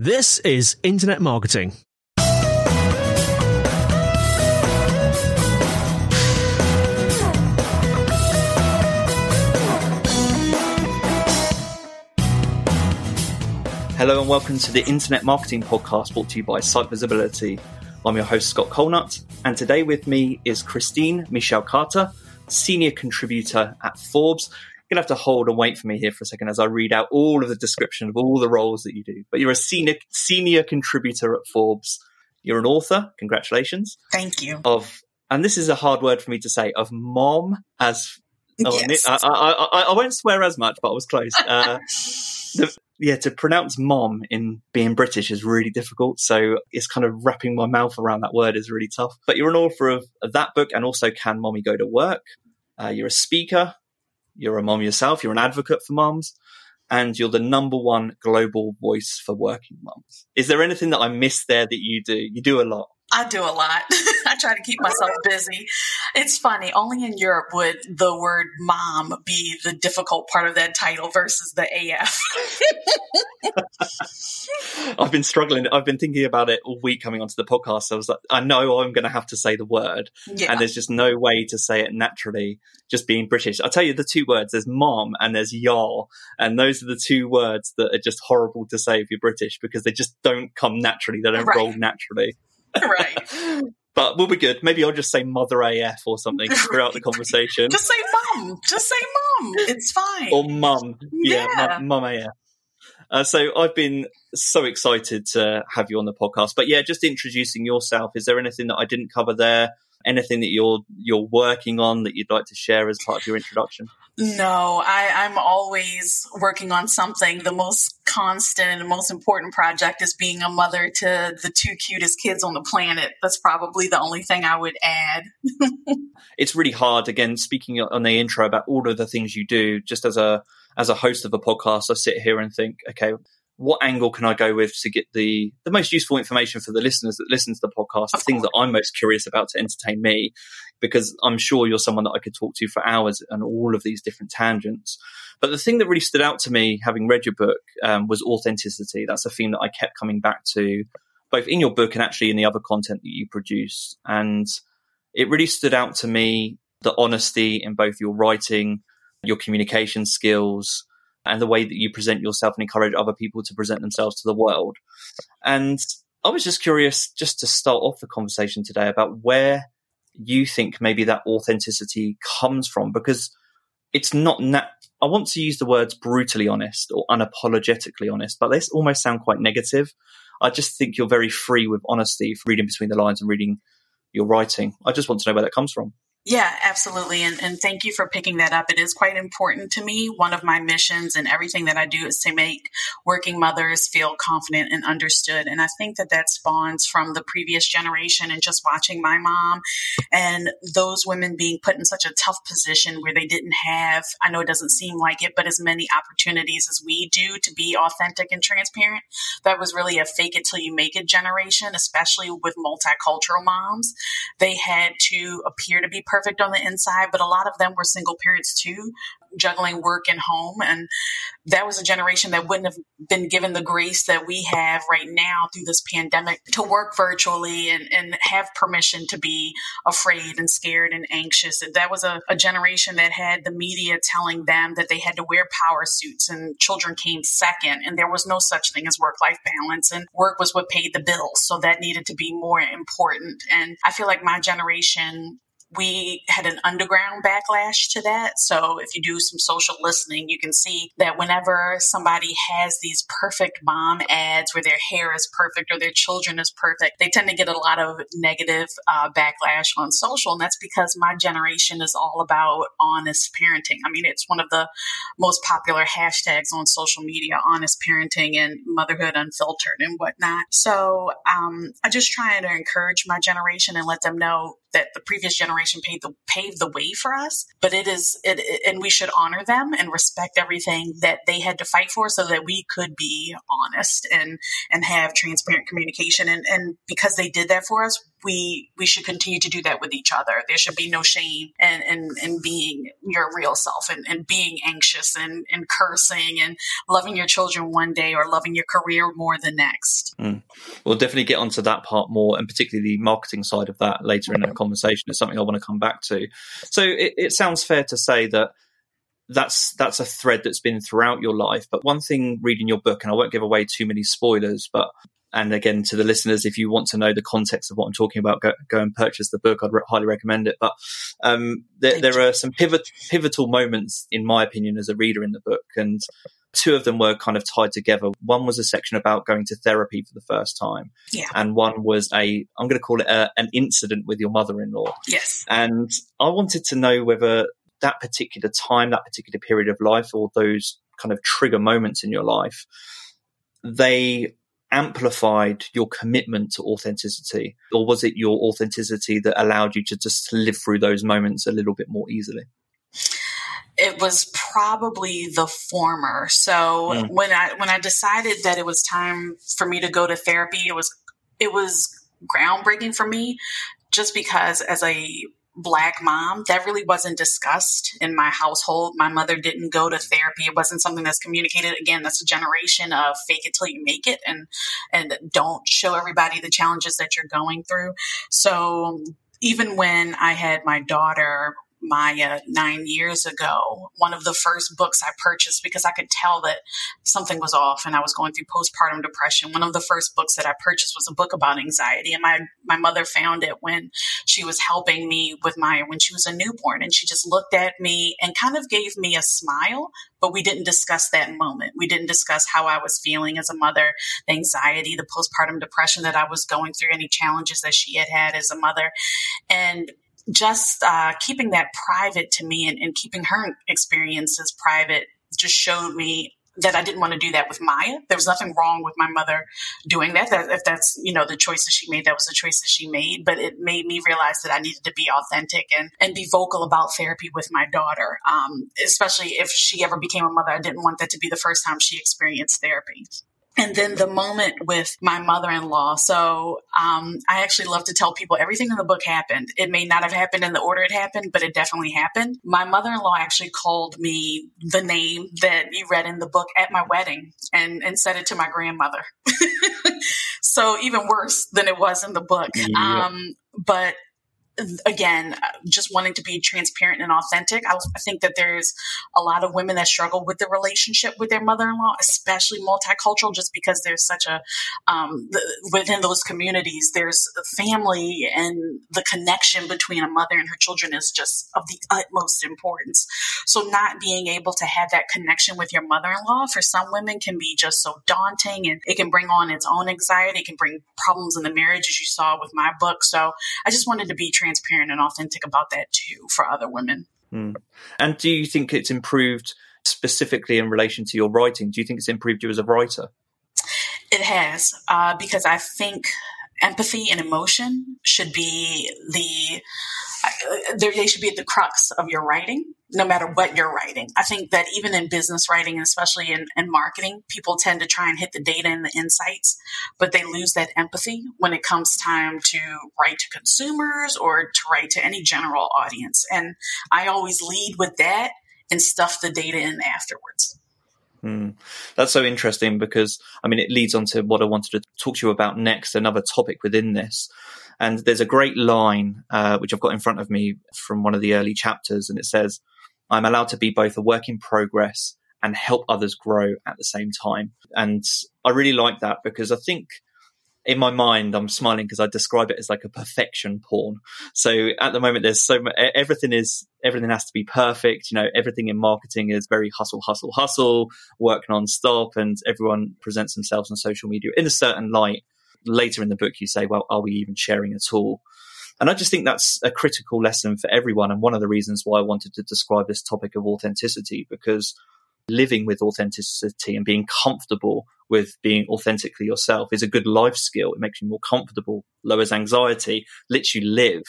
This is Internet Marketing. Hello and welcome to the Internet Marketing Podcast brought to you by Site Visibility. I'm your host, Scott Colenutt, and today with me is Christine Michel Carter, Senior Contributor at Forbes. To have to hold and wait for me here for a second as I read out all of the description of all the roles that you do. But you're a senior, senior contributor at Forbes. You're an author, congratulations. Thank you. Of, and this is a hard word for me to say, of mom as Oh, Yes. I, I, I, I won't swear as much, but I was close. Uh, the, yeah, to pronounce mom in being British is really difficult. So it's kind of wrapping my mouth around that word is really tough. But you're an author of, of that book and also Can Mommy Go to Work? Uh, you're a speaker. You're a mom yourself. You're an advocate for moms. And you're the number one global voice for working moms. Is there anything that I missed there that you do? You do a lot. I do a lot. I try to keep myself busy. It's funny. Only in Europe would the word mom be the difficult part of that title versus the AF. I've been struggling. I've been thinking about it all week coming onto the podcast. I was like, I know I'm going to have to say the word, yeah. and there's just no way to say it naturally, just being British. I'll tell you the two words there's mom and there's y'all. And those are the two words that are just horrible to say if you're British because they just don't come naturally. They don't Right. roll naturally. Right. But we'll be good. Maybe I'll just say mother AF or something throughout the conversation. Just say mom. Just say mom. It's fine. or mum. Yeah, Yeah. mum, mum AF. Uh, so I've been so excited to have you on the podcast. But yeah, just introducing yourself. Is there anything that I didn't cover there? Anything that you're you're working on that you'd like to share as part of your introduction? No, I, I'm always working on something. The most constant and most important project is being a mother to the two cutest kids on the planet. That's probably the only thing I would add. It's really hard. Again, speaking on the intro about all of the things you do, just as a as a host of a podcast, I sit here and think, okay, what angle can I go with to get the the most useful information for the listeners that listen to the podcast, the things that I'm most curious about to entertain me, because I'm sure you're someone that I could talk to for hours and all of these different tangents. But the thing that really stood out to me, having read your book, um, was authenticity. That's a theme that I kept coming back to, both in your book and actually in the other content that you produce. And it really stood out to me the honesty in both your writing, your communication skills, and the way that you present yourself and encourage other people to present themselves to the world. And I was just curious, just to start off the conversation today, about where you think maybe that authenticity comes from, because it's not nat- I want to use the words brutally honest or unapologetically honest, but they almost sound quite negative. I just think you're very free with honesty, reading between the lines and reading your writing. I just want to know where that comes from. Yeah, absolutely. And, and thank you for picking that up. It is quite important to me. One of my missions and everything that I do is to make working mothers feel confident and understood. And I think that that spawns from the previous generation and just watching my mom and those women being put in such a tough position where they didn't have, I know it doesn't seem like it, but as many opportunities as we do to be authentic and transparent. That was really a fake it till you make it generation, especially with multicultural moms. They had to appear to be on the inside, but a lot of them were single parents too, juggling work and home. And that was a generation that wouldn't have been given the grace that we have right now through this pandemic to work virtually and, and have permission to be afraid and scared and anxious. And that was a, a generation that had the media telling them that they had to wear power suits and children came second. And there was no such thing as work life balance. And work was what paid the bills. So that needed to be more important. And I feel like my generation we had an underground backlash to that. So if you do some social listening, you can see that whenever somebody has these perfect mom ads where their hair is perfect or their children is perfect, they tend to get a lot of negative uh, backlash on social. And that's because my generation is all about honest parenting. I mean, it's one of the most popular hashtags on social media, honest parenting and motherhood unfiltered and whatnot. So um, I just try to encourage my generation and let them know that the previous generation paved the, paved the way for us, but it is, it, and we should honor them and respect everything that they had to fight for so that we could be honest and, and have transparent communication. And, and because they did that for us, we we should continue to do that with each other. There should be no shame in, in, in being your real self and, and being anxious and, and cursing and loving your children one day or loving your career more the next. Mm. We'll definitely get onto that part more and particularly the marketing side of that later in the conversation. It's something I want to come back to. So it, it sounds fair to say that that's that's a thread that's been throughout your life. But one thing reading your book, and I won't give away too many spoilers, but and again, to the listeners, if you want to know the context of what I'm talking about, go, go and purchase the book. I'd re- highly recommend it. But um, there, there are some pivot, pivotal moments, in my opinion, as a reader in the book. And two of them were kind of tied together. One was a section about going to therapy for the first time. Yeah. And one was a, I'm going to call it a, an incident with your mother in law. Yes. And I wanted to know whether that particular time, that particular period of life, or those kind of trigger moments in your life, they amplified your commitment to authenticity? Or was it your authenticity that allowed you to just live through those moments a little bit more easily? It was probably the former. So mm. when I when I decided that it was time for me to go to therapy, it was it was groundbreaking for me just because as a black mom that really wasn't discussed in my household. My mother didn't go to therapy. It wasn't something that's communicated. Again that's a generation of fake it till you make it and and don't show everybody the challenges that you're going through. So even when I had my daughter, Maya nine years ago, one of the first books I purchased because I could tell that something was off and I was going through postpartum depression. One of the first books that I purchased was a book about anxiety. And my, my mother found it when she was helping me with Maya when she was a newborn. And she just looked at me and kind of gave me a smile, but we didn't discuss that moment. We didn't discuss how I was feeling as a mother, the anxiety, the postpartum depression that I was going through, any challenges that she had had as a mother. And just uh, keeping that private to me and, and keeping her experiences private just showed me that I didn't want to do that with Maya. There was nothing wrong with my mother doing that. that. If that's, you know, the choices she made, that was the choices she made. But it made me realize that I needed to be authentic and, and be vocal about therapy with my daughter. Um, especially if she ever became a mother, I didn't want that to be the first time she experienced therapy. And then the moment with my mother in law. So um, I actually love to tell people everything in the book happened. It may not have happened in the order it happened, but it definitely happened. My mother in law actually called me the name that you read in the book at my wedding and, and said it to my grandmother. so even worse than it was in the book. Yeah. Um, but again, just wanting to be transparent and authentic. I, I, think that there's a lot of women that struggle with the relationship with their mother-in-law, especially multicultural, just because there's such a um, within those communities, there's family and the connection between a mother and her children is just of the utmost importance. So, not being able to have that connection with your mother-in-law for some women can be just so daunting, and it can bring on its own anxiety. It can bring problems in the marriage, as you saw with my book. So, I just wanted to be transparent and authentic about that too for other women. Mm. And do you think it's improved specifically in relation to your writing? Do you think it's improved you as a writer? It has, uh, because I think empathy and emotion should be the they should be at the crux of your writing, no matter what you're writing. I think that even in business writing, and especially in, in, marketing, people tend to try and hit the data and the insights, but they lose that empathy when it comes time to write to consumers or to write to any general audience. And I always lead with that and stuff the data in afterwards. Mm. That's so interesting because, I mean, it leads on to what I wanted to talk to you about next, another topic within this. And there's a great line, uh, which I've got in front of me from one of the early chapters, and it says, I'm allowed to be both a work in progress and help others grow at the same time. And I really like that because I think in my mind, I'm smiling because I describe it as like a perfection porn. So at the moment, there's so much, everything is, everything has to be perfect. You know, everything in marketing is very hustle, hustle, hustle, work non-stop, and everyone presents themselves on social media in a certain light. Later in the book, you say, well, are we even sharing at all? And I just think that's a critical lesson for everyone. And one of the reasons why I wanted to describe this topic of authenticity, because living with authenticity and being comfortable with being authentically yourself is a good life skill. It makes you more comfortable, lowers anxiety, lets you live.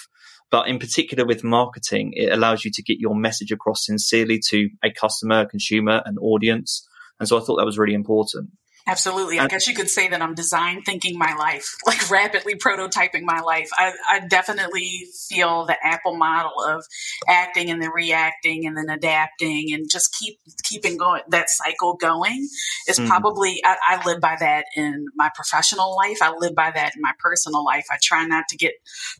But in particular with marketing, it allows you to get your message across sincerely to a customer, a consumer, an audience. And so I thought that was really important. Absolutely. I guess you could say that I'm design thinking my life, like rapidly prototyping my life. I, I, definitely feel the Apple model of acting and then reacting and then adapting and just keep keeping going that cycle going is mm. probably I, I live by that in my professional life. I live by that in my personal life. I try not to get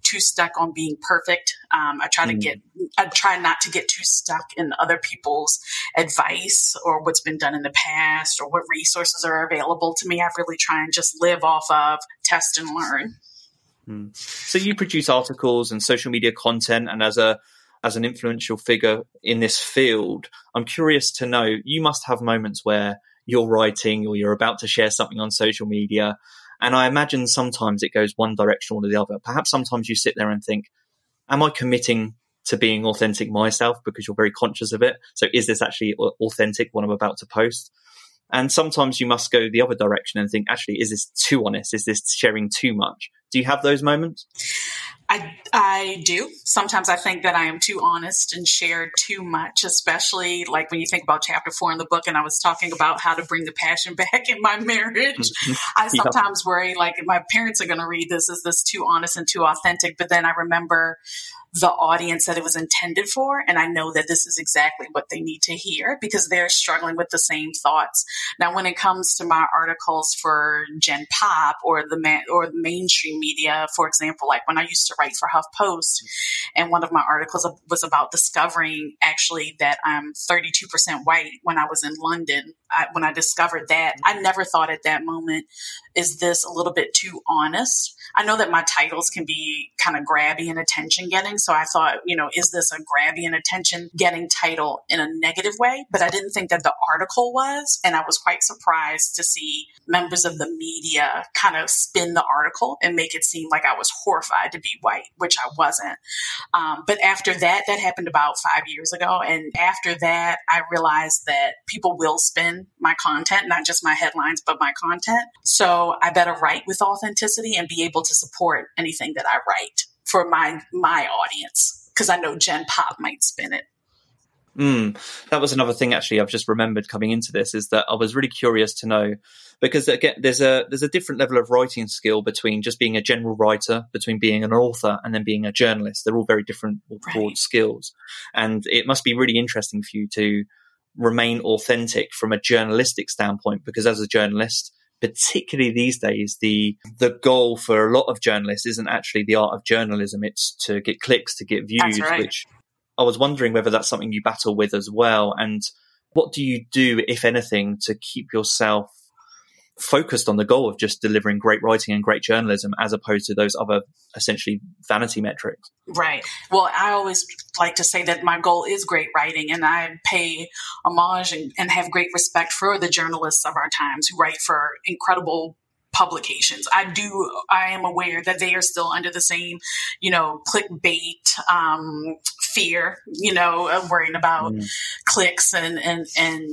too stuck on being perfect. Um, I try mm. to get I try not to get too stuck in other people's advice or what's been done in the past or what resources are available available to me. I really try and just live off of test and learn. Hmm. So you produce articles and social media content, and as a as an influential figure in this field, I'm curious to know. You must have moments where you're writing or you're about to share something on social media, and I imagine sometimes it goes one direction or the other. Perhaps sometimes you sit there and think, "Am I committing to being authentic myself?" Because you're very conscious of it. So is this actually authentic? What I'm about to post? And sometimes you must go the other direction and think, actually, is this too honest? Is this sharing too much? Do you have those moments? I, I do. Sometimes I think that I am too honest and share too much, especially like when you think about chapter four in the book, and I was talking about how to bring the passion back in my marriage. I sometimes yeah. worry, like, my parents are going to read this, is this too honest and too authentic? But then I remember the audience that it was intended for. And I know that this is exactly what they need to hear because they're struggling with the same thoughts. Now, when it comes to my articles for Gen Pop or the ma- or mainstream media, for example, like when I used to write for HuffPost, and one of my articles was about discovering actually that I'm 32% white when I was in London. I, when I discovered that, I never thought at that moment, is this a little bit too honest? I know that my titles can be kind of grabby and attention getting. So I thought, you know, is this a grabby and attention getting title in a negative way? But I didn't think that the article was. And I was quite surprised to see members of the media kind of spin the article and make it seem like I was horrified to be white, which I wasn't. Um, but after that, that happened about five years ago. And after that, I realized that people will spin my content, not just my headlines, but my content. So I better write with authenticity and be able to support anything that I write for my my audience because I know Gen Pop might spin it. Mm, that was another thing actually I've just remembered coming into this is that I was really curious to know because again there's a there's a different level of writing skill between just being a general writer between being an author and then being a journalist they're all very different broad right. skills and it must be really interesting for you to remain authentic from a journalistic standpoint because as a journalist particularly these days, the the goal for a lot of journalists isn't actually the art of journalism; it's to get clicks, to get views. Right. Which I was wondering whether that's something you battle with as well, and what do you do, if anything, to keep yourself focused on the goal of just delivering great writing and great journalism as opposed to those other essentially vanity metrics. Right. Well, I always like to say that my goal is great writing and I pay homage and, and have great respect for the journalists of our times who write for incredible publications. I do, I am aware that they are still under the same, you know, clickbait, um, fear, you know, of worrying about mm. clicks and, and, and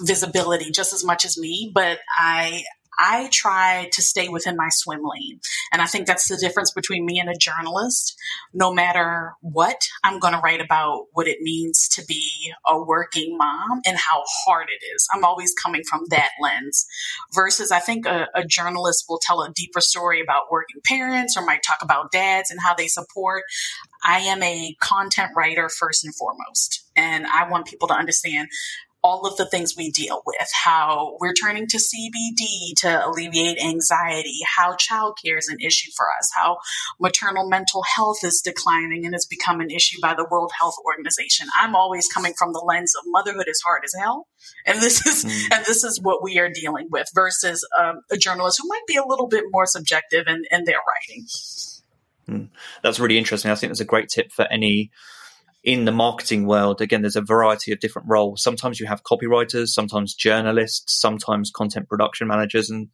visibility just as much as me. But I, I try to stay within my swim lane. And I think that's the difference between me and a journalist. No matter what, I'm going to write about what it means to be a working mom and how hard it is. I'm always coming from that lens versus I think a, a journalist will tell a deeper story about working parents or might talk about dads and how they support. I am a content writer first and foremost. And I want people to understand all of the things we deal with, how we're turning to CBD to alleviate anxiety, how childcare is an issue for us, how maternal mental health is declining and has become an issue by the World Health Organization. I'm always coming from the lens of motherhood is hard as hell. And this is, mm. and this is what we are dealing with versus um, a journalist who might be a little bit more subjective in, in their writing. Mm. That's really interesting. I think that's a great tip for any in the marketing world, again, there's a variety of different roles. Sometimes you have copywriters, sometimes journalists, sometimes content production managers. And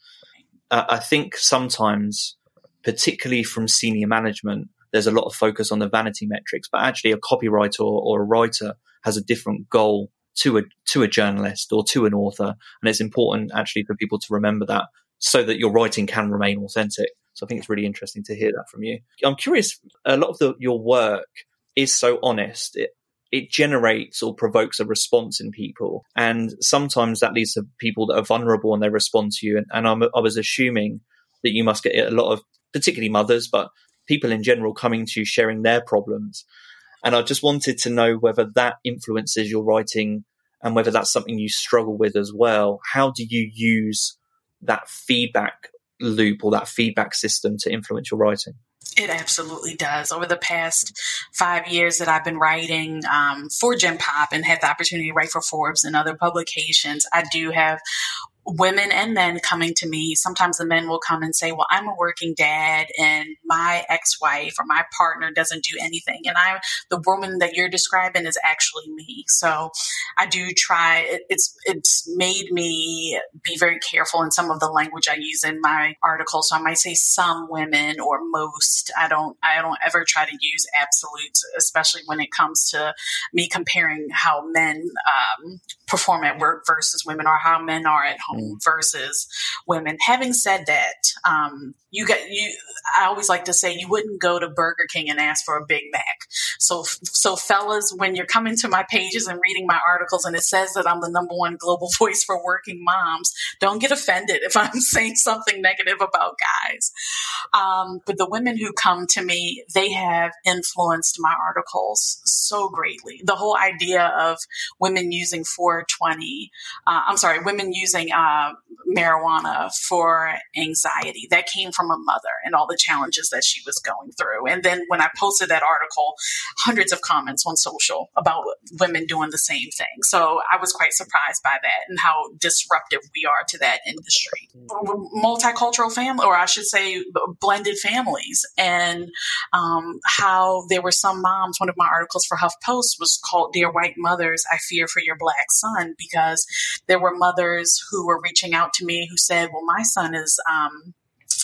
uh, I think sometimes, particularly from senior management, there's a lot of focus on the vanity metrics, but actually a copywriter or, or a writer has a different goal to a, to a journalist or to an author. And it's important actually for people to remember that so that your writing can remain authentic. So I think it's really interesting to hear that from you. I'm curious, a lot of the, your work is so honest. It, it generates or provokes a response in people. And sometimes that leads to people that are vulnerable and they respond to you. And, and i was assuming that you must get a lot of, particularly mothers, but people in general coming to you sharing their problems. And I just wanted to know whether that influences your writing and whether that's something you struggle with as well. How do you use that feedback loop or that feedback system to influence your writing? It absolutely does. Over the past five years that I've been writing um, for Gen Pop and had the opportunity to write for Forbes and other publications, I do have women and men coming to me. Sometimes the men will come and say, Well, I'm a working dad and my ex wife or my partner doesn't do anything. And I'm the woman that you're describing is actually me. So I do try, it, it's, it's made me be very careful in some of the language I use in my article. So I might say some women or most. I don't, I don't ever try to use absolutes, especially when it comes to me comparing how men um, perform at work versus women or how men are at home home versus women. Having said that, um, you got you. I always like to say you wouldn't go to Burger King and ask for a Big Mac. So, so fellas, when you're coming to my pages and reading my articles, and it says that I'm the number one global voice for working moms, don't get offended if I'm saying something negative about guys. Um, but the women who come to me, they have influenced my articles so greatly. The whole idea of women using 420, uh, I'm sorry, women using uh, marijuana for anxiety. That came from a mother and all the challenges that she was going through. And then when I posted that article, hundreds of comments on social about women doing the same thing. So I was quite surprised by that and how disruptive we are to that industry. Multicultural family, or I should say, blended families, and um, how there were some moms. One of my articles for HuffPost was called "Dear White Mothers, I Fear for Your Black Son" because there were mothers who were reaching out to me who said, "Well, my son is." Um,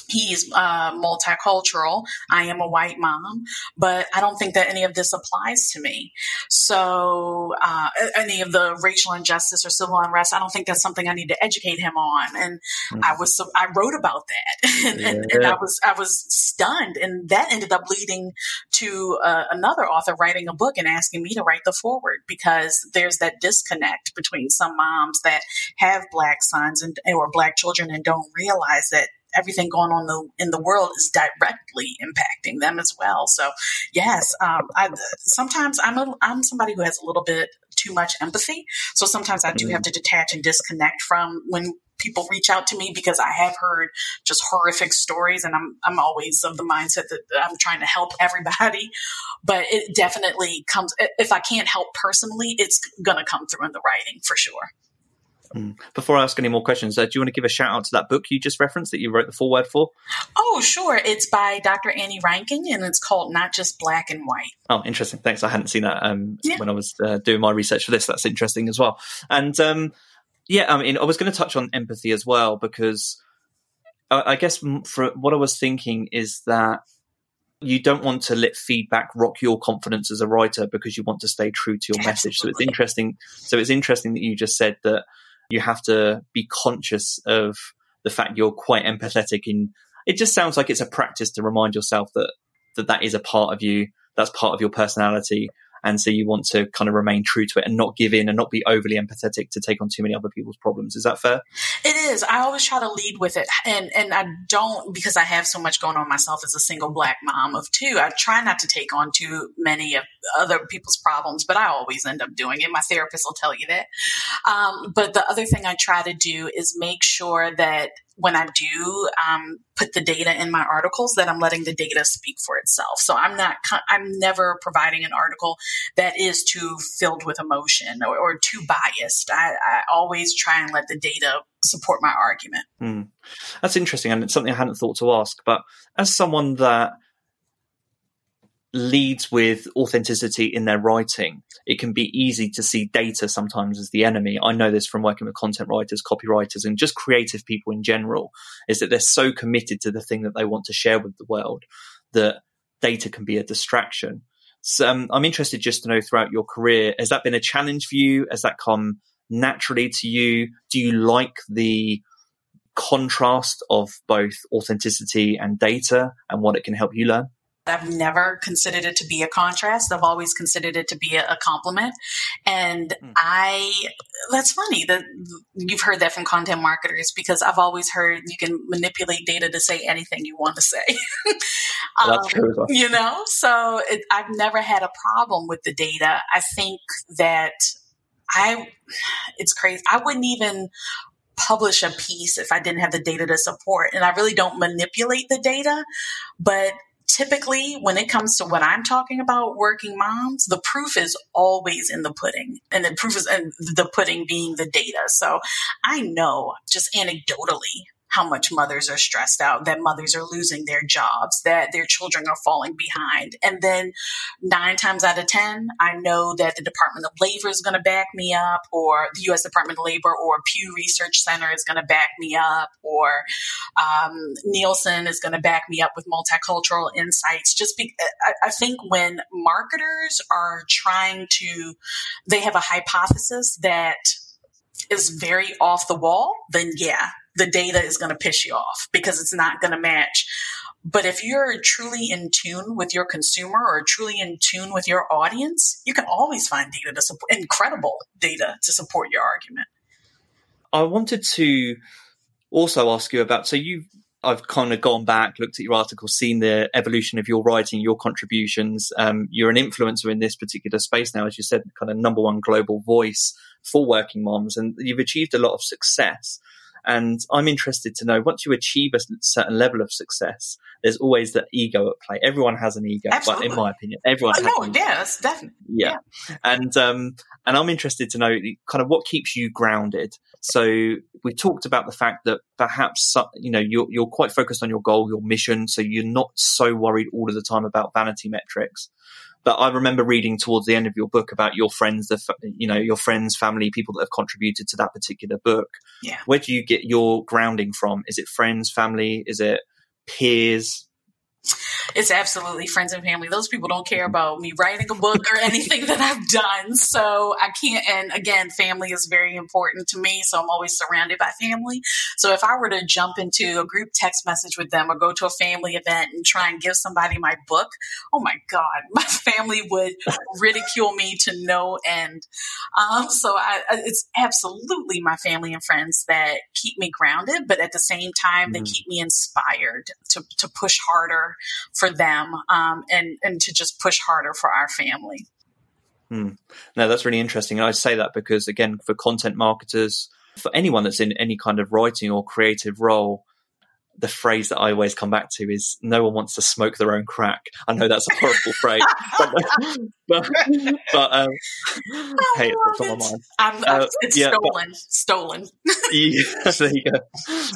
he's uh, multicultural. I am a white mom, but I don't think that any of this applies to me. So, uh, any of the racial injustice or civil unrest, I don't think that's something I need to educate him on. And mm. I was, I wrote about that, and, yeah. and, and, I was, I was stunned, and that ended up leading to uh, another author writing a book and asking me to write the foreword because there's that disconnect between some moms that have black sons and or black children and don't realize that everything going on the, in the world is directly impacting them as well. So, yes, um, I, sometimes I'm a, I'm somebody who has a little bit too much empathy. So sometimes I do mm-hmm. have to detach and disconnect from when people reach out to me because I have heard just horrific stories and I'm I'm always of the mindset that I'm trying to help everybody but it definitely comes if I can't help personally it's going to come through in the writing for sure. Mm. Before I ask any more questions, uh, do you want to give a shout out to that book you just referenced that you wrote the foreword for? Oh, sure. It's by Dr. Anni Reinking and it's called Not Just Black and White. Oh, interesting. Thanks. I hadn't seen that um, yeah. when I was uh, doing my research for this. That's interesting as well. And um, yeah, I mean, I was going to touch on empathy as well because I, I guess for what I was thinking is that you don't want to let feedback rock your confidence as a writer because you want to stay true to your Absolutely. message. So it's interesting. So it's interesting that you just said that you have to be conscious of the fact you're quite empathetic in it just sounds like it's a practice to remind yourself that that that is a part of you. That's part of your personality and so you want to kind of remain true to it and not give in and not be overly empathetic to take on too many other people's problems. Is that fair? It is. I always try to lead with it, and and I don't because I have so much going on myself as a single black mom of two. I try not to take on too many of other people's problems, but I always end up doing it. My therapist will tell you that. Um, but the other thing I try to do is make sure that when I do um, put the data in my articles, that I'm letting the data speak for itself. So I'm not, I'm never providing an article that is too filled with emotion or, or too biased. I, I, always try and let the data support my argument. Mm. That's interesting, and it's something I hadn't thought to ask. But as someone that leads with authenticity in their writing, it can be easy to see data sometimes as the enemy. I know this from working with content writers, copywriters, and just creative people in general, is that they're so committed to the thing that they want to share with the world that data can be a distraction. So um, I'm interested just to know throughout your career, has that been a challenge for you? Has that come naturally to you? Do you like the contrast of both authenticity and data and what it can help you learn? I've never considered it to be a contrast. I've always considered it to be a, a compliment. And mm. I, that's funny that you've heard that from content marketers because I've always heard you can manipulate data to say anything you want to say. um, that's true. Well. You know, so it, I've never had a problem with the data. I think that I, it's crazy. I wouldn't even publish a piece if I didn't have the data to support. And I really don't manipulate the data, but typically when it comes to what I'm talking about, working moms, the proof is always in the pudding. And the proof is in the pudding being the data. So I know just anecdotally how much mothers are stressed out, that mothers are losing their jobs, that their children are falling behind. And then nine times out of 10, I know that the Department of Labor is going to back me up, or the U.S. Department of Labor or Pew Research Center is going to back me up, or um, Nielsen is going to back me up with multicultural insights. Just be, I, I think when marketers are trying to, they have a hypothesis that is very off the wall, then yeah, the data is going to piss you off because it's not going to match. But if you're truly in tune with your consumer or truly in tune with your audience, you can always find data to support incredible data to support your argument. I wanted to also ask you about so you I've kind of gone back, looked at your article, seen the evolution of your writing, your contributions. Um, you're an influencer in this particular space now, as you said, kind of number one global voice for working moms, and you've achieved a lot of success. And I'm interested to know once you achieve a certain level of success, there's always the ego at play. Everyone has an ego, Absolutely. but in my opinion, everyone oh, has. No, yes, definitely. Yeah. yeah. And um, and I'm interested to know kind of what keeps you grounded. So we talked about the fact that perhaps you know you're you're quite focused on your goal, your mission, so you're not so worried all of the time about vanity metrics. But I remember reading towards the end of your book about your friends, the you know your friends, family, people that have contributed to that particular book. Yeah. Where do you get your grounding from? Is it friends, family? Is it peers? It's absolutely friends and family. Those people don't care about me writing a book or anything that I've done. So I can't, and again, family is very important to me. So I'm always surrounded by family. So if I were to jump into a group text message with them or go to a family event and try and give somebody my book, oh my God, my family would ridicule me to no end. Um, so I, it's absolutely my family and friends that keep me grounded, but at the same time, mm-hmm. they keep me inspired to, to push harder for them um, and and to just push harder for our family. Hmm. That's really interesting. And I say that because again, for content marketers, for anyone that's in any kind of writing or creative role, the phrase that I always come back to is no one wants to smoke their own crack. I know that's a horrible phrase, but, but, but um, hey, it's on my mind. I'm, uh, it's yeah, stolen, but, stolen. yeah, there you go.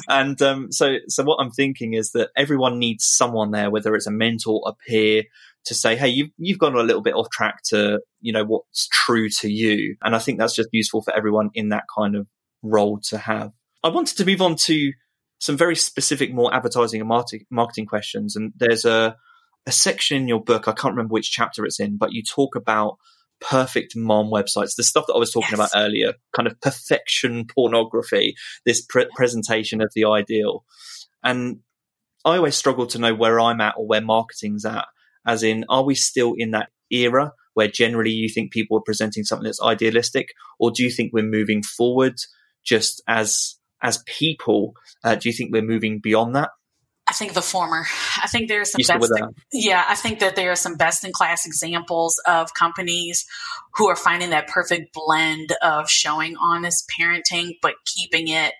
And um, so, so what I'm thinking is that everyone needs someone there, whether it's a mentor, a peer, to say, hey, you've, you've gone a little bit off track to, you know, what's true to you. And I think that's just useful for everyone in that kind of role to have. I wanted to move on to some very specific, more advertising and marketing questions. And there's a, a section in your book, I can't remember which chapter it's in, but you talk about perfect mom websites, the stuff that I was talking Yes. about earlier, kind of perfection pornography, this pre- presentation of the ideal. And I always struggle to know where I'm at or where marketing's at, as in, are we still in that era where generally you think people are presenting something that's idealistic, or do you think we're moving forward just as as people? Uh, do you think we're moving beyond that? I think the former. I think there's some best. that? Yeah, I think that there are some best in class examples of companies who are finding that perfect blend of showing honest parenting, but keeping it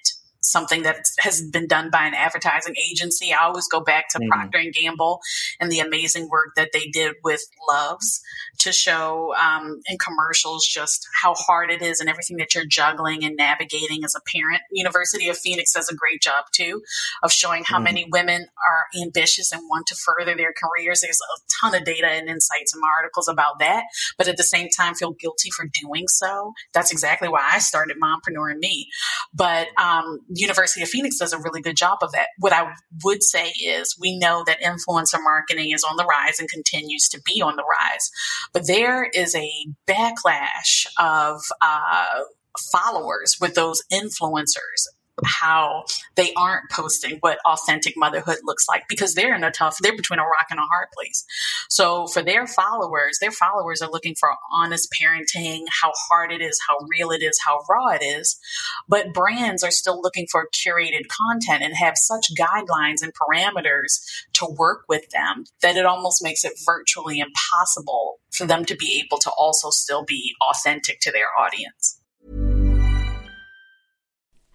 something that has been done by an advertising agency. I always go back to Mm. Procter and Gamble and the amazing work that they did with Luvs to show um, in commercials just how hard it is and everything that you're juggling and navigating as a parent. University of Phoenix does a great job too of showing how Mm. many women are ambitious and want to further their careers. There's a ton of data and insights and articles about that, but at the same time feel guilty for doing so. That's exactly why I started Mompreneur and Me. But um, University of Phoenix does a really good job of that. What I would say is we know that influencer marketing is on the rise and continues to be on the rise, but there is a backlash of uh, followers with those influencers how they aren't posting what authentic motherhood looks like because they're in a tough they're between a rock and a hard place. So for their followers their followers are looking for honest parenting how hard it is how real it is how raw it is. But brands are still looking for curated content and have such guidelines and parameters to work with them that it almost makes it virtually impossible for them to be able to also still be authentic to their audience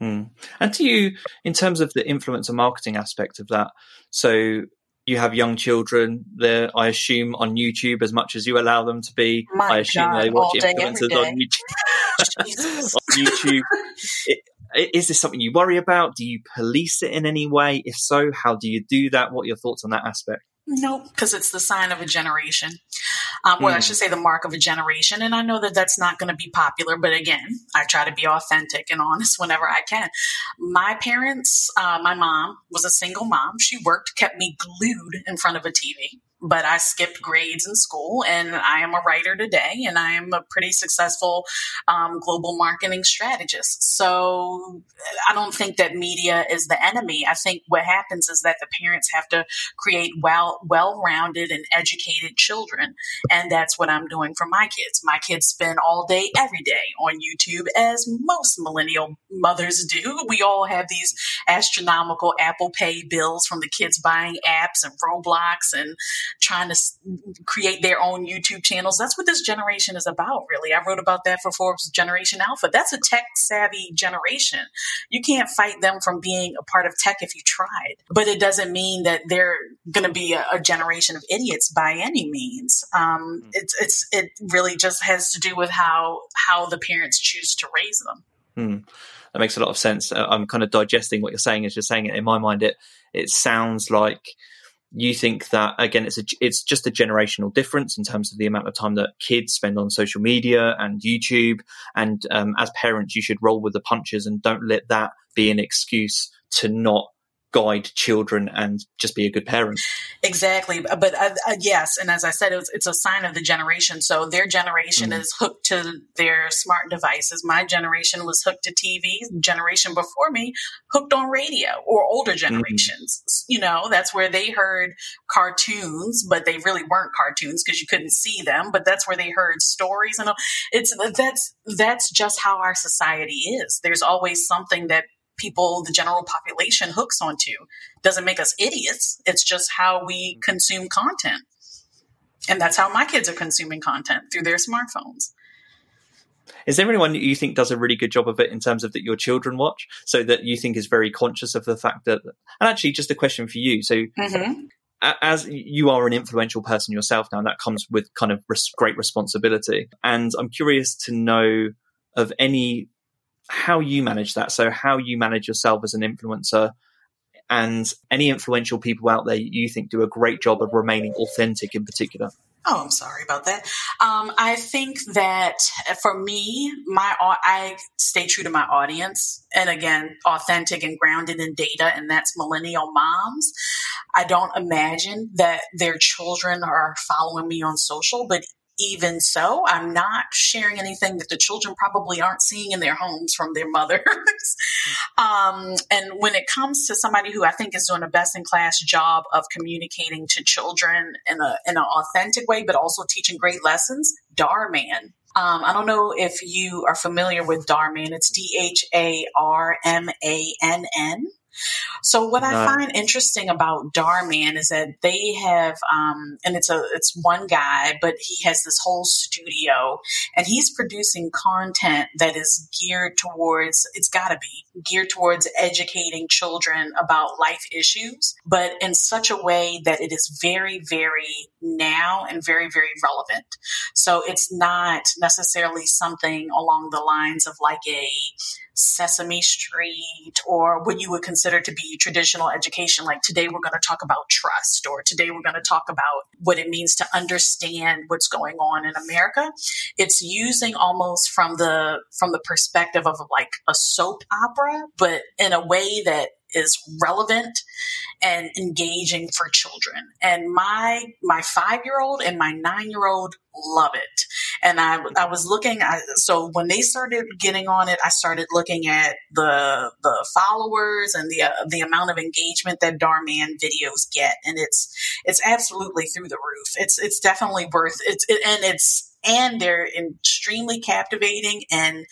Hmm. And to you, in terms of the influencer marketing aspect of that, so you have young children, they're, I assume, on YouTube as much as you allow them to be. My I assume God, they watch day, influencers on. YouTube. On YouTube. I- Is this something you worry about? Do you police it in any way? If so, how do you do that? What are your thoughts on that aspect? Nope, because it's the sign of a generation. Um, well, I Mm. should say the mark of a generation. And I know that that's not going to be popular, but again, I try to be authentic and honest whenever I can. My parents, uh, my mom was a single mom. She worked, kept me glued in front of a TV. But I skipped grades in school and I am a writer today and I am a pretty successful um, global marketing strategist. So I don't think that media is the enemy. I think what happens is that the parents have to create well, well-rounded and educated children. And that's what I'm doing for my kids. My kids spend all day, every day on YouTube as most millennial mothers do. We all have these astronomical Apple Pay bills from the kids buying apps and Roblox and trying to create their own YouTube channels. That's what this generation is about, really. I wrote about that for Forbes Generation Alpha. That's a tech savvy generation. You can't fight them from being a part of tech if you tried, but it doesn't mean that they're going to be a, a, generation of idiots by any means. Um, mm. it's, it's, it really just has to do with how, how the parents choose to raise them. Hmm. That makes a lot of sense. I'm kind of digesting what you're saying as you're saying it. In my mind, it it sounds like you think that again it's a it's just a generational difference in terms of the amount of time that kids spend on social media and YouTube. And um, as parents you should roll with the punches and don't let that be an excuse to not guide children and just be a good parent. Exactly. But uh, uh, yes, and as I said, it was, it's a sign of the generation. So their generation mm. is hooked to their smart devices. My generation was hooked to TV. Generation before me hooked on radio or older mm-hmm. generations. Mm. You know, that's where they heard cartoons, but they really weren't cartoons because you couldn't see them. But that's where they heard stories and it's that's that's just how our society is. There's always something that people, the general population, hooks onto. Doesn't make us idiots. It's just how we consume content. And that's how my kids are consuming content through their smartphones. Is there anyone that you think does a really good job of it in terms of that your children watch, so that you think is very conscious of the fact that? And actually, just a question for you. So, mm-hmm. as you are an influential person yourself now, and that comes with kind of great responsibility. And I'm curious to know of any how you manage that. So how you manage yourself as an influencer and any influential people out there you think do a great job of remaining authentic in particular. Oh, I'm sorry about that. Um, I think that for me, my I stay true to my audience, and again, authentic and grounded in data, and that's millennial moms. I don't imagine that their children are following me on social, but even so, I'm not sharing anything that the children probably aren't seeing in their homes from their mothers. um, and when it comes to somebody who I think is doing a best in class job of communicating to children in a in an authentic way, but also teaching great lessons, Dhar Mann. Um, I don't know if you are familiar with Dhar Mann. It's D H A R M A N N. So what I find interesting about Dhar Mann is that they have, um, and it's a it's one guy, but he has this whole studio, and he's producing content that is geared towards. It's got to be geared towards educating children about life issues, but in such a way that it is very, very now and very, very relevant. So it's not necessarily something along the lines of like a Sesame Street or what you would consider to be traditional education. Like today we're going to talk about trust or today we're going to talk about what it means to understand what's going on in America. It's using almost from the, from the perspective of like a soap opera, but in a way that is relevant and engaging for children. And my my five year old and my nine year old love it. And I I was looking. I, so when they started getting on it, I started looking at the the followers and the uh, the amount of engagement that Dhar Mann videos get, and it's it's absolutely through the roof. It's it's definitely worth it's it, and it's and they're extremely captivating and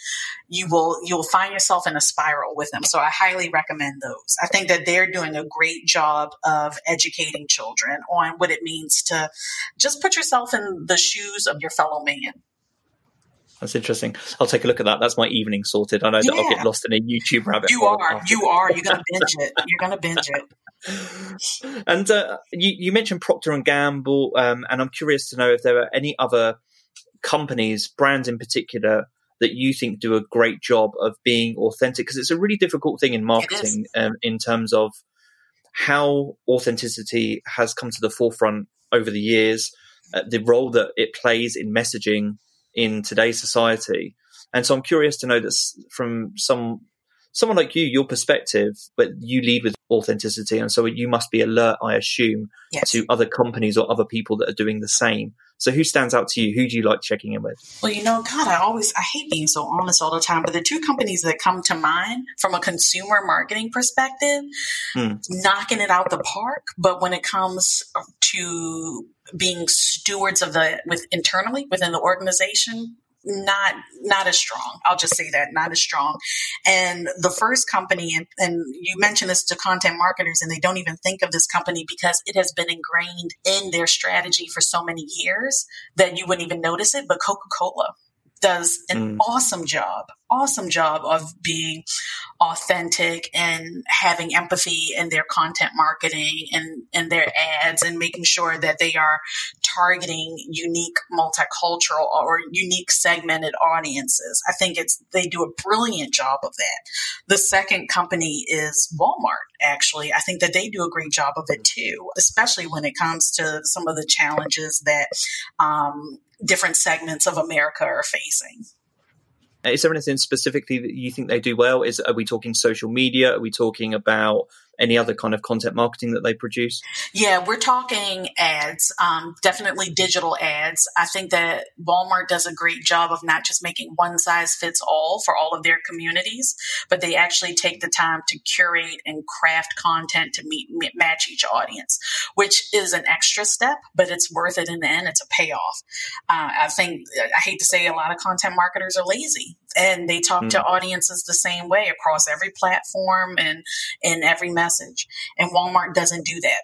you will you'll find yourself in a spiral with them so i highly recommend those i think that they're doing a great job of educating children on what it means to just put yourself in the shoes of your fellow man that's interesting. I'll take a look at that. That's my evening sorted. I know yeah. that I'll get lost in a YouTube rabbit you. Are, you are. You're going to binge it. You're going to binge it. and uh, you, you, mentioned Procter and Gamble, um, and I'm curious to know if there are any other companies, brands in particular, that you think do a great job of being authentic? Because it's a really difficult thing in marketing um, in terms of how authenticity has come to the forefront over the years, uh, the role that it plays in messaging in today's society. And so I'm curious to know this from some someone like you, your perspective, but you lead with authenticity. And so you must be alert, I assume, yes. to other companies or other people that are doing the same. So who stands out to you? Who do you like checking in with? Well, you know, God, I always I hate being so honest all the time, but the two companies that come to mind from a consumer marketing perspective, hmm. knocking it out the park. But when it comes to being stewards of the with internally within the organization, not not as strong. I'll just say that not as strong. And the first company, and, and, you mentioned this to content marketers, and they don't even think of this company because it has been ingrained in their strategy for so many years that you wouldn't even notice it. But Coca Cola does an mm. awesome job, awesome job of being authentic and having empathy in their content marketing and, and their ads and making sure that they are targeting unique multicultural or unique segmented audiences. I think it's they do a brilliant job of that. The second company is Walmart actually. I think that they do a great job of it too, especially when it comes to some of the challenges that um, different segments of America are facing. Uh, is there anything specifically that you think they do well? Is are we talking social media? Are we talking about any other kind of content marketing that they produce? Yeah, we're talking ads, um, definitely digital ads. I think that Walmart does a great job of not just making one size fits all for all of their communities, but they actually take the time to curate and craft content to meet match each audience, which is an extra step, but it's worth it in the end. It's a payoff. Uh, I think I hate to say a lot of content marketers are lazy and they talk mm. to audiences the same way across every platform and in every message. And Walmart doesn't do that.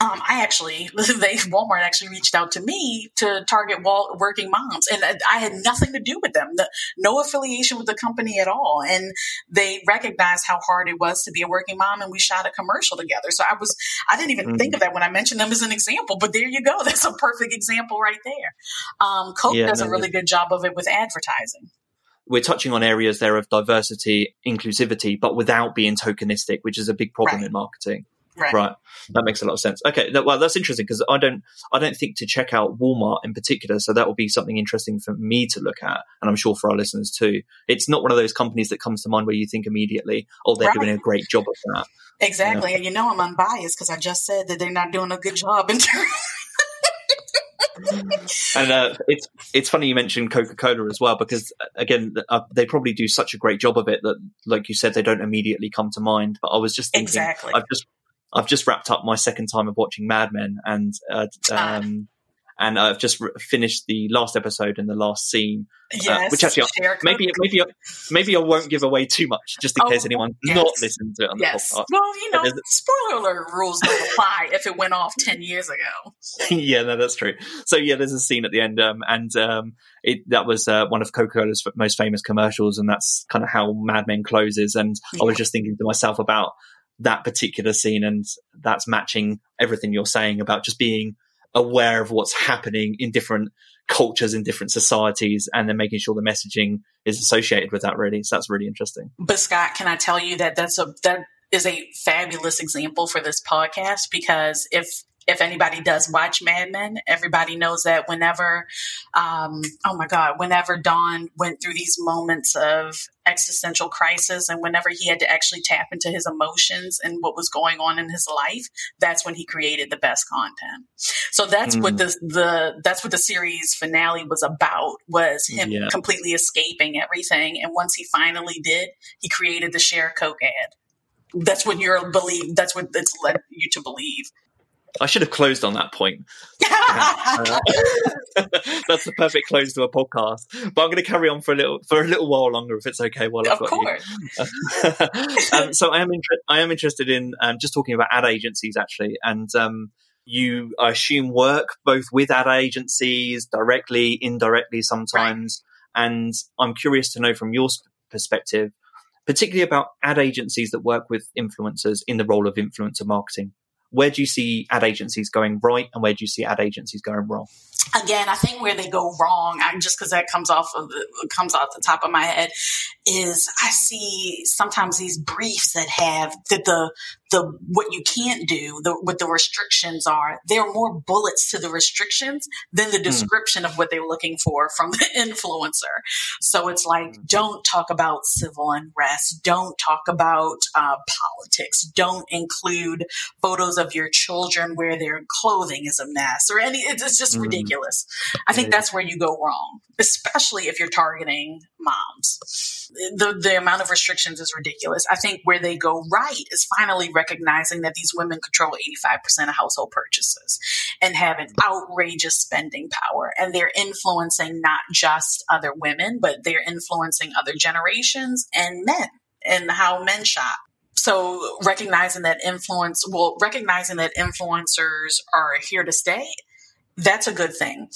Um, I actually, they Walmart actually reached out to me to target wall, working moms, and I had nothing to do with them, the, no affiliation with the company at all. And they recognized how hard it was to be a working mom, and we shot a commercial together. So I was, I didn't even mm-hmm. think of that when I mentioned them as an example, but there you go. That's a perfect example right there. Um, Coke yeah, does no, a really good job of it with advertising we're touching on areas there of diversity, inclusivity, but without being tokenistic, which is a big problem right. in marketing. Right. right. That makes a lot of sense. Okay. Well, that's interesting because I don't, I don't think to check out Walmart in particular. So that will be something interesting for me to look at. And I'm sure for our listeners too. It's not one of those companies that comes to mind where you think immediately, oh, they're right. doing a great job of that. Exactly. And you know, I'm unbiased because I just said that they're not doing a good job in terms and uh, it's it's funny you mentioned Coca Cola as well because uh, again uh, they probably do such a great job of it that, like you said, they don't immediately come to mind. But I was just thinking, exactly. I've just I've just wrapped up my second time of watching Mad Men, and uh, ah. um, and I've just re- finished the last episode and the last scene, uh, yes, uh, which actually maybe maybe maybe I won't give away too much just in oh, case anyone yes. not listened to it on yes. the podcast. Well, you know, spoiler alert rules don't apply if it went off ten years ago. yeah, no, that's true. So yeah, there's a scene at the end, um, and um, it that was uh, one of Coca Cola's most famous commercials, and that's kind of how Mad Men closes. And yeah. I was just thinking to myself about that particular scene, and that's matching everything you're saying about just being aware of what's happening in different cultures in different societies and then making sure the messaging is associated with that really. So that's really interesting. But scott can i tell you that that's a that is a fabulous example for this podcast because if if anybody does watch Mad Men, everybody knows that whenever, um, oh my God, whenever Don went through these moments of existential crisis and whenever he had to actually tap into his emotions and what was going on in his life, that's when he created the best content. So that's mm. what the, the, that's what the series finale was about was him yeah. completely escaping everything. And once he finally did, he created the share Coke ad that's what you're believe that's what it's led you to believe I should have closed on that point. That's the perfect close to a podcast. But I'm going to carry on for a little for a little while longer, if it's okay. While I've of got course. you. um, so I am inter- I am interested in um, just talking about ad agencies actually, and um, you I assume work both with ad agencies directly, indirectly sometimes, right. and I'm curious to know from your perspective, particularly about ad agencies that work with influencers in the role of influencer marketing where do you see ad agencies going right and where do you see ad agencies going wrong? Again, I think where they go wrong, I, just because that comes off of the, comes off the top of my head, is I see sometimes these briefs that have that the the what you can't do, the what the restrictions are, there are more bullets to the restrictions than the hmm. description mm. of what they're looking for from the influencer. So it's like, mm. don't talk about civil unrest, don't talk about uh, politics, don't include photos of your children where their clothing is a mess or any. It's just mm. ridiculous. I think that's where you go wrong, especially if you're targeting moms. The the amount of restrictions is ridiculous. I think where they go right is finally recognizing that these women control 85% of household purchases and have an outrageous spending power. And they're influencing not just other women, but they're influencing other generations and men and how men shop. So recognizing that influence, well, recognizing that influencers are here to stay, that's a good thing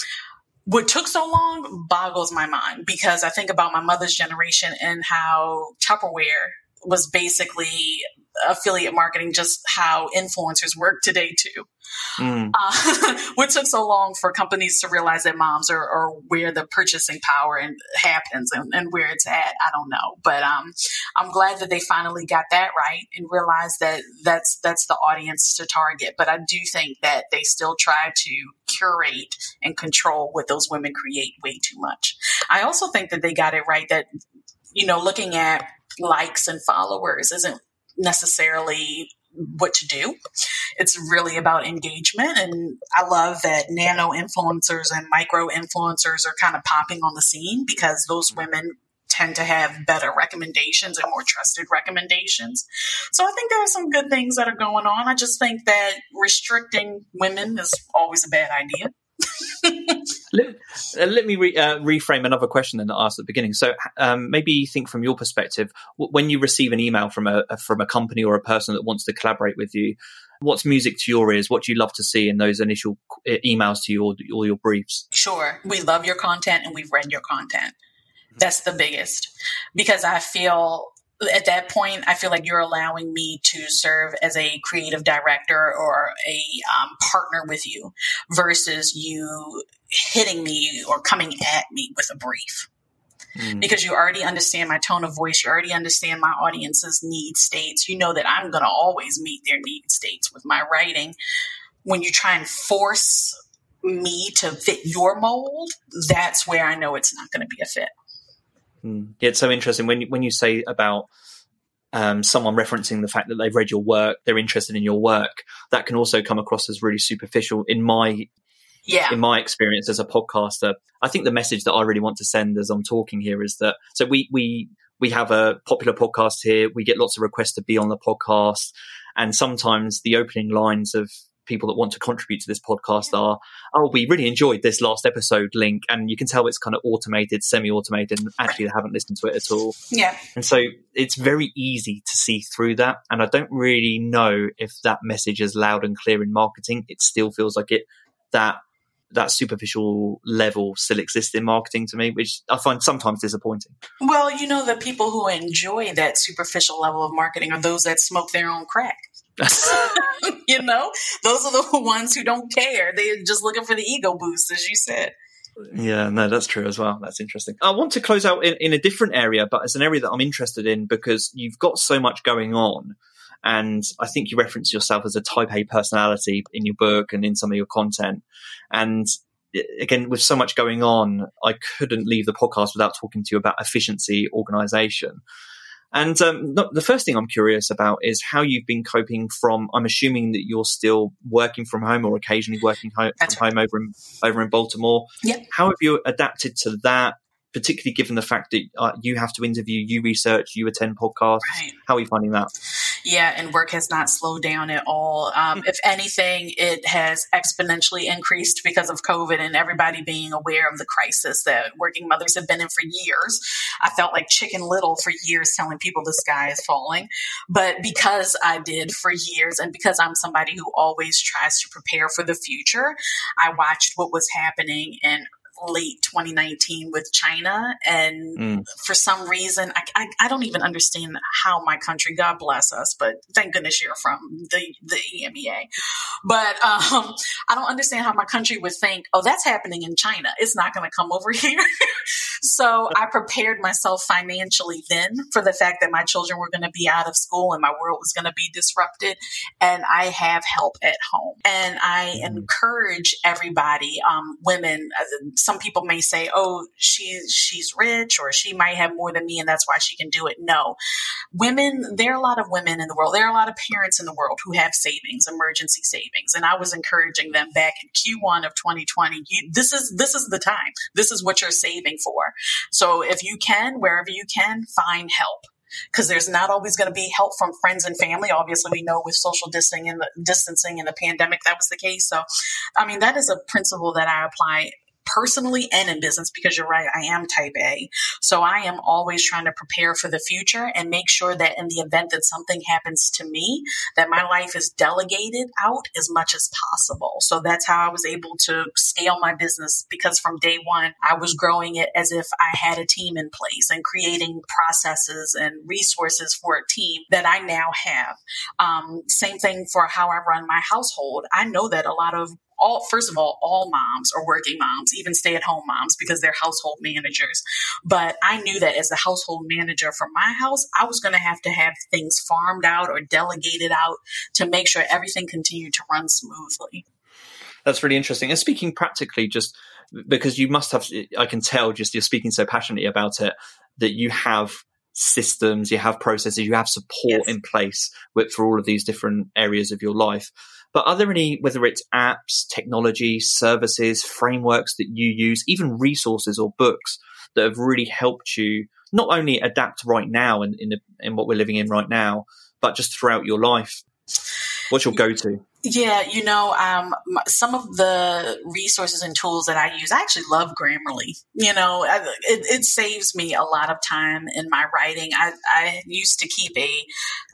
what took so long boggles my mind because I think about my mother's generation and how Tupperware was basically affiliate marketing, just how influencers work today too. Mm. Uh, what took so long for companies to realize that moms are, are where the purchasing power and happens and, and, where it's at, I don't know. But um, I'm glad that they finally got that right and realized that that's that's the audience to target. But I do think that they still try to curate and control what those women create way too much. I also think that they got it right that you know looking at likes and followers isn't necessarily what to do. It's really about engagement. And I love that nano influencers and micro influencers are kind of popping on the scene because those mm-hmm. women tend to have better recommendations and more trusted recommendations. So I think there are some good things that are going on. I just think that restricting women is always a bad idea let, uh, let, me re, uh, reframe another question that I asked at the beginning. So, um, maybe think from your perspective when you receive an email from a from a company or a person that wants to collaborate with you. What's music to your ears? What do you love to see in those initial emails to you or, or your briefs? Sure, we love your content and we've read your content. That's the biggest because I feel at that point, I feel like you're allowing me to serve as a creative director or a um, partner with you versus you hitting me or coming at me with a brief. Mm. Because you already understand my tone of voice, you already understand my audience's need states. You know that I'm going to always meet their need states with my writing. When you try and force me to fit your mold, that's where I know it's not going to be a fit. Mm. Yeah, it's so interesting when you, when you say about um, someone referencing the fact that they've read your work, they're interested in your work. That can also come across as really superficial. In my yeah. in my experience as a podcaster, I think the message that I really want to send as I'm talking here is that so we we we have a popular podcast here. We get lots of requests to be on the podcast, and sometimes the opening lines of people that want to contribute to this podcast are, oh, we really enjoyed this last episode link. And you can tell it's kind of automated, semi automated, and actually they haven't listened to it at all. Yeah. And so it's very easy to see through that. And I don't really know if that message is loud and clear in marketing. It still feels like it, that that superficial level still exists in marketing to me, which I find sometimes disappointing. Well, you know, the people who enjoy that superficial level of marketing are those that smoke their own crack. you know, those are the ones who don't care. They're just looking for the ego boost, as you said. Yeah, no, that's true as well. That's interesting. I want to close out in, in a different area, but it's an area that I'm interested in because you've got so much going on. And I think you reference yourself as a type A personality in your book and in some of your content. And again, with so much going on, I couldn't leave the podcast without talking to you about efficiency organization. And um, the first thing I'm curious about is how you've been coping from. I'm assuming that you're still working from home or occasionally working home, from right. home over in over in Baltimore. Yep. How have you adapted to that? Particularly given the fact that uh, you have to interview, you research, you attend podcasts. Right. How are you finding that? Yeah, and work has not slowed down at all. Um, if anything, it has exponentially increased because of COVID and everybody being aware of the crisis that working mothers have been in for years. I felt like Chicken Little for years telling people the sky is falling. But because I did for years and because I'm somebody who always tries to prepare for the future, I watched what was happening in late 2019 with China. And mm. for some reason, I, I, I, don't even understand how my country, God bless us, but thank goodness you're from the, the EMEA. But um, I don't understand how my country would think, oh, that's happening in China. It's not going to come over here. so I prepared myself financially then for the fact that my children were going to be out of school and my world was going to be disrupted. And I have help at home. And I mm. encourage everybody, um, women, some people may say, oh, she's, she's rich or she might have more than me and that's why she can do it. No. Women, there are a lot of women in the world. There are a lot of parents in the world who have savings, emergency savings. And I was encouraging them back in Q1 of 2020. You, this is, this is the time. This is what you're saving for. So if you can, wherever you can, find help because there's not always going to be help from friends and family. Obviously, we know with social distancing and the distancing and the pandemic that was the case. So, I mean, that is a principle that I apply personally and in business because you're right, I am type A. So I am always trying to prepare for the future and make sure that in the event that something happens to me, that my life is delegated out as much as possible. So that's how I was able to scale my business because from day one, I was growing it as if I had a team in place and creating processes and resources for a team that I now have. Um, same thing for how I run my household. I know that a lot of all first of all all moms are working moms even stay at home moms because they're household managers. But i knew that as a household manager for my house i was going to have to have things farmed out or delegated out to make sure everything continued to run smoothly. That's really interesting. And speaking practically just because you must have i can tell just you're speaking so passionately about it that you have systems you have processes you have support yes. in place with, for all of these different areas of your life but are there any, whether it's apps, technology, services, frameworks that you use, even resources or books that have really helped you not only adapt right now in, in, the, in what we're living in right now, but just throughout your life? What's your go to? Yeah, you know, um, some of the resources and tools that I use, I actually love Grammarly. You know, it, it saves me a lot of time in my writing. I, I used to keep a,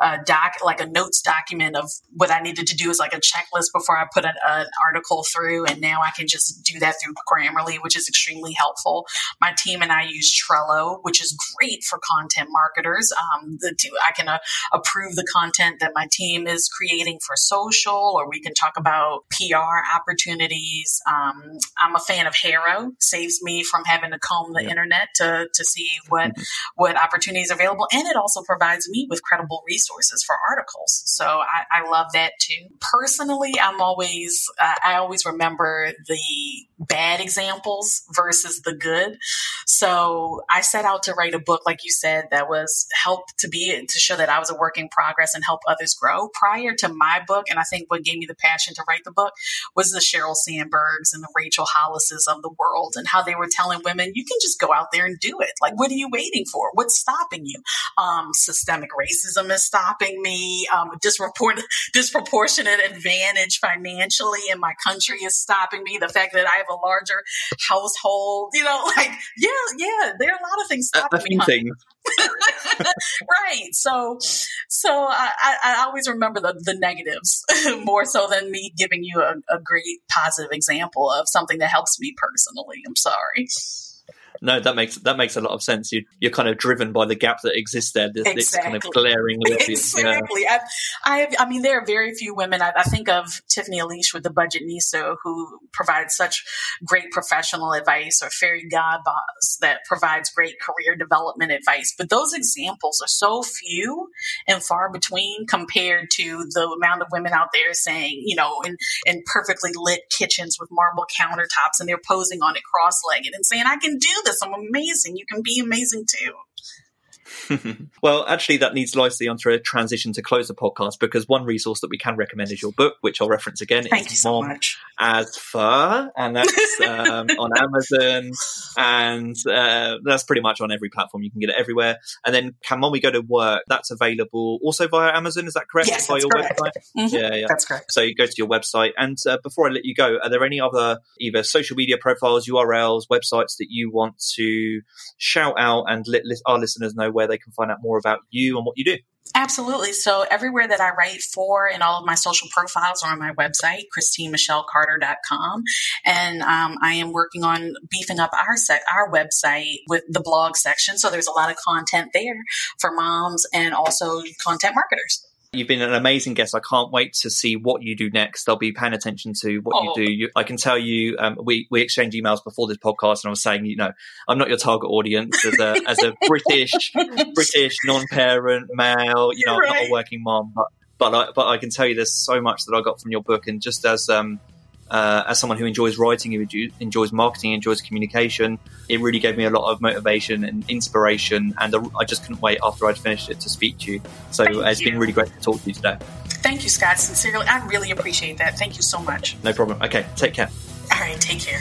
a, doc, like a notes document of what I needed to do as like a checklist before I put an, an, article through. And now I can just do that through Grammarly, which is extremely helpful. My team and I use Trello, which is great for content marketers. Um, the, I can uh, approve the content that my team is creating for social or we can talk about PR opportunities. Um, I'm a fan of HARO, saves me from having to comb the yeah. internet to, to see what, mm-hmm. what opportunities are available. And it also provides me with credible resources for articles. So I, I love that too. Personally, I'm always, uh, I always remember the bad examples versus the good. So I set out to write a book, like you said, that was help to be, to show that I was a work in progress and help others grow prior to my book. And I think what gave me the passion to write the book was the Sheryl Sandbergs and the Rachel Hollises of the world and how they were telling women, you can just go out there and do it. Like, what are you waiting for? What's stopping you? Um, systemic racism is stopping me. Um, disproportionate, disproportionate advantage financially in my country is stopping me. The fact that I have a larger household, you know, like, yeah, yeah, there are a lot of things stopping me. Things. right. So, so I, I, always remember the, the negatives more so than me giving you a, a great positive example of something that helps me personally. I'm sorry no, that makes that makes a lot of sense. You you're kind of driven by the gap that exists there. This, exactly. kind of glaring Exactly. Yeah. I, I mean, there are very few women. I, I think of Tiffany Aliche with the Budgetnista, who provides such great professional advice, or Fairygodboss that provides great career development advice. But those examples are so few and far between compared to the amount of women out there saying, you know, in in perfectly lit kitchens with marble countertops, and they're posing on it cross-legged and saying, "I can do I'm amazing. You can be amazing too. well, actually, that needs nicely onto a transition to close the podcast because one resource that we can recommend is your book, which I'll reference again. Thank you so much. As Fur, and that's um, on Amazon, and uh, that's pretty much on every platform. You can get it everywhere. And then Can Mommy Go to Work? That's available also via Amazon. Is that correct? Yes, that's correct. Mm-hmm. Yeah, yeah, that's correct. So you go to your website. And uh, before I let you go, are there any other either social media profiles, URLs, websites that you want to shout out and let our listeners know? where they can find out more about you and what you do. Absolutely. So everywhere that I write for and all of my social profiles are on my website, ChristineMichelCarter.com. And um, I am working on beefing up our sec- our website with the blog section. So there's a lot of content there for moms and also content marketers. You've been an amazing guest. I can't wait to see what you do next. I'll be paying attention to what oh. you do. You, I can tell you, um, we we exchanged emails before this podcast, and I was saying, you know, I'm not your target audience as a as a British British non-parent male. You know, right. I'm not a working mom, but but I, but I can tell you, there's so much that I got from your book, and just as um, uh, as someone who enjoys writing, who enjoys marketing, enjoys communication, it really gave me a lot of motivation and inspiration. And I just couldn't wait after I'd finished it to speak to you. So Thank it's you. been really great to talk to you today. Thank you, Scott. Sincerely, I really appreciate that. Thank you so much. No problem. Okay, take care. All right, take care.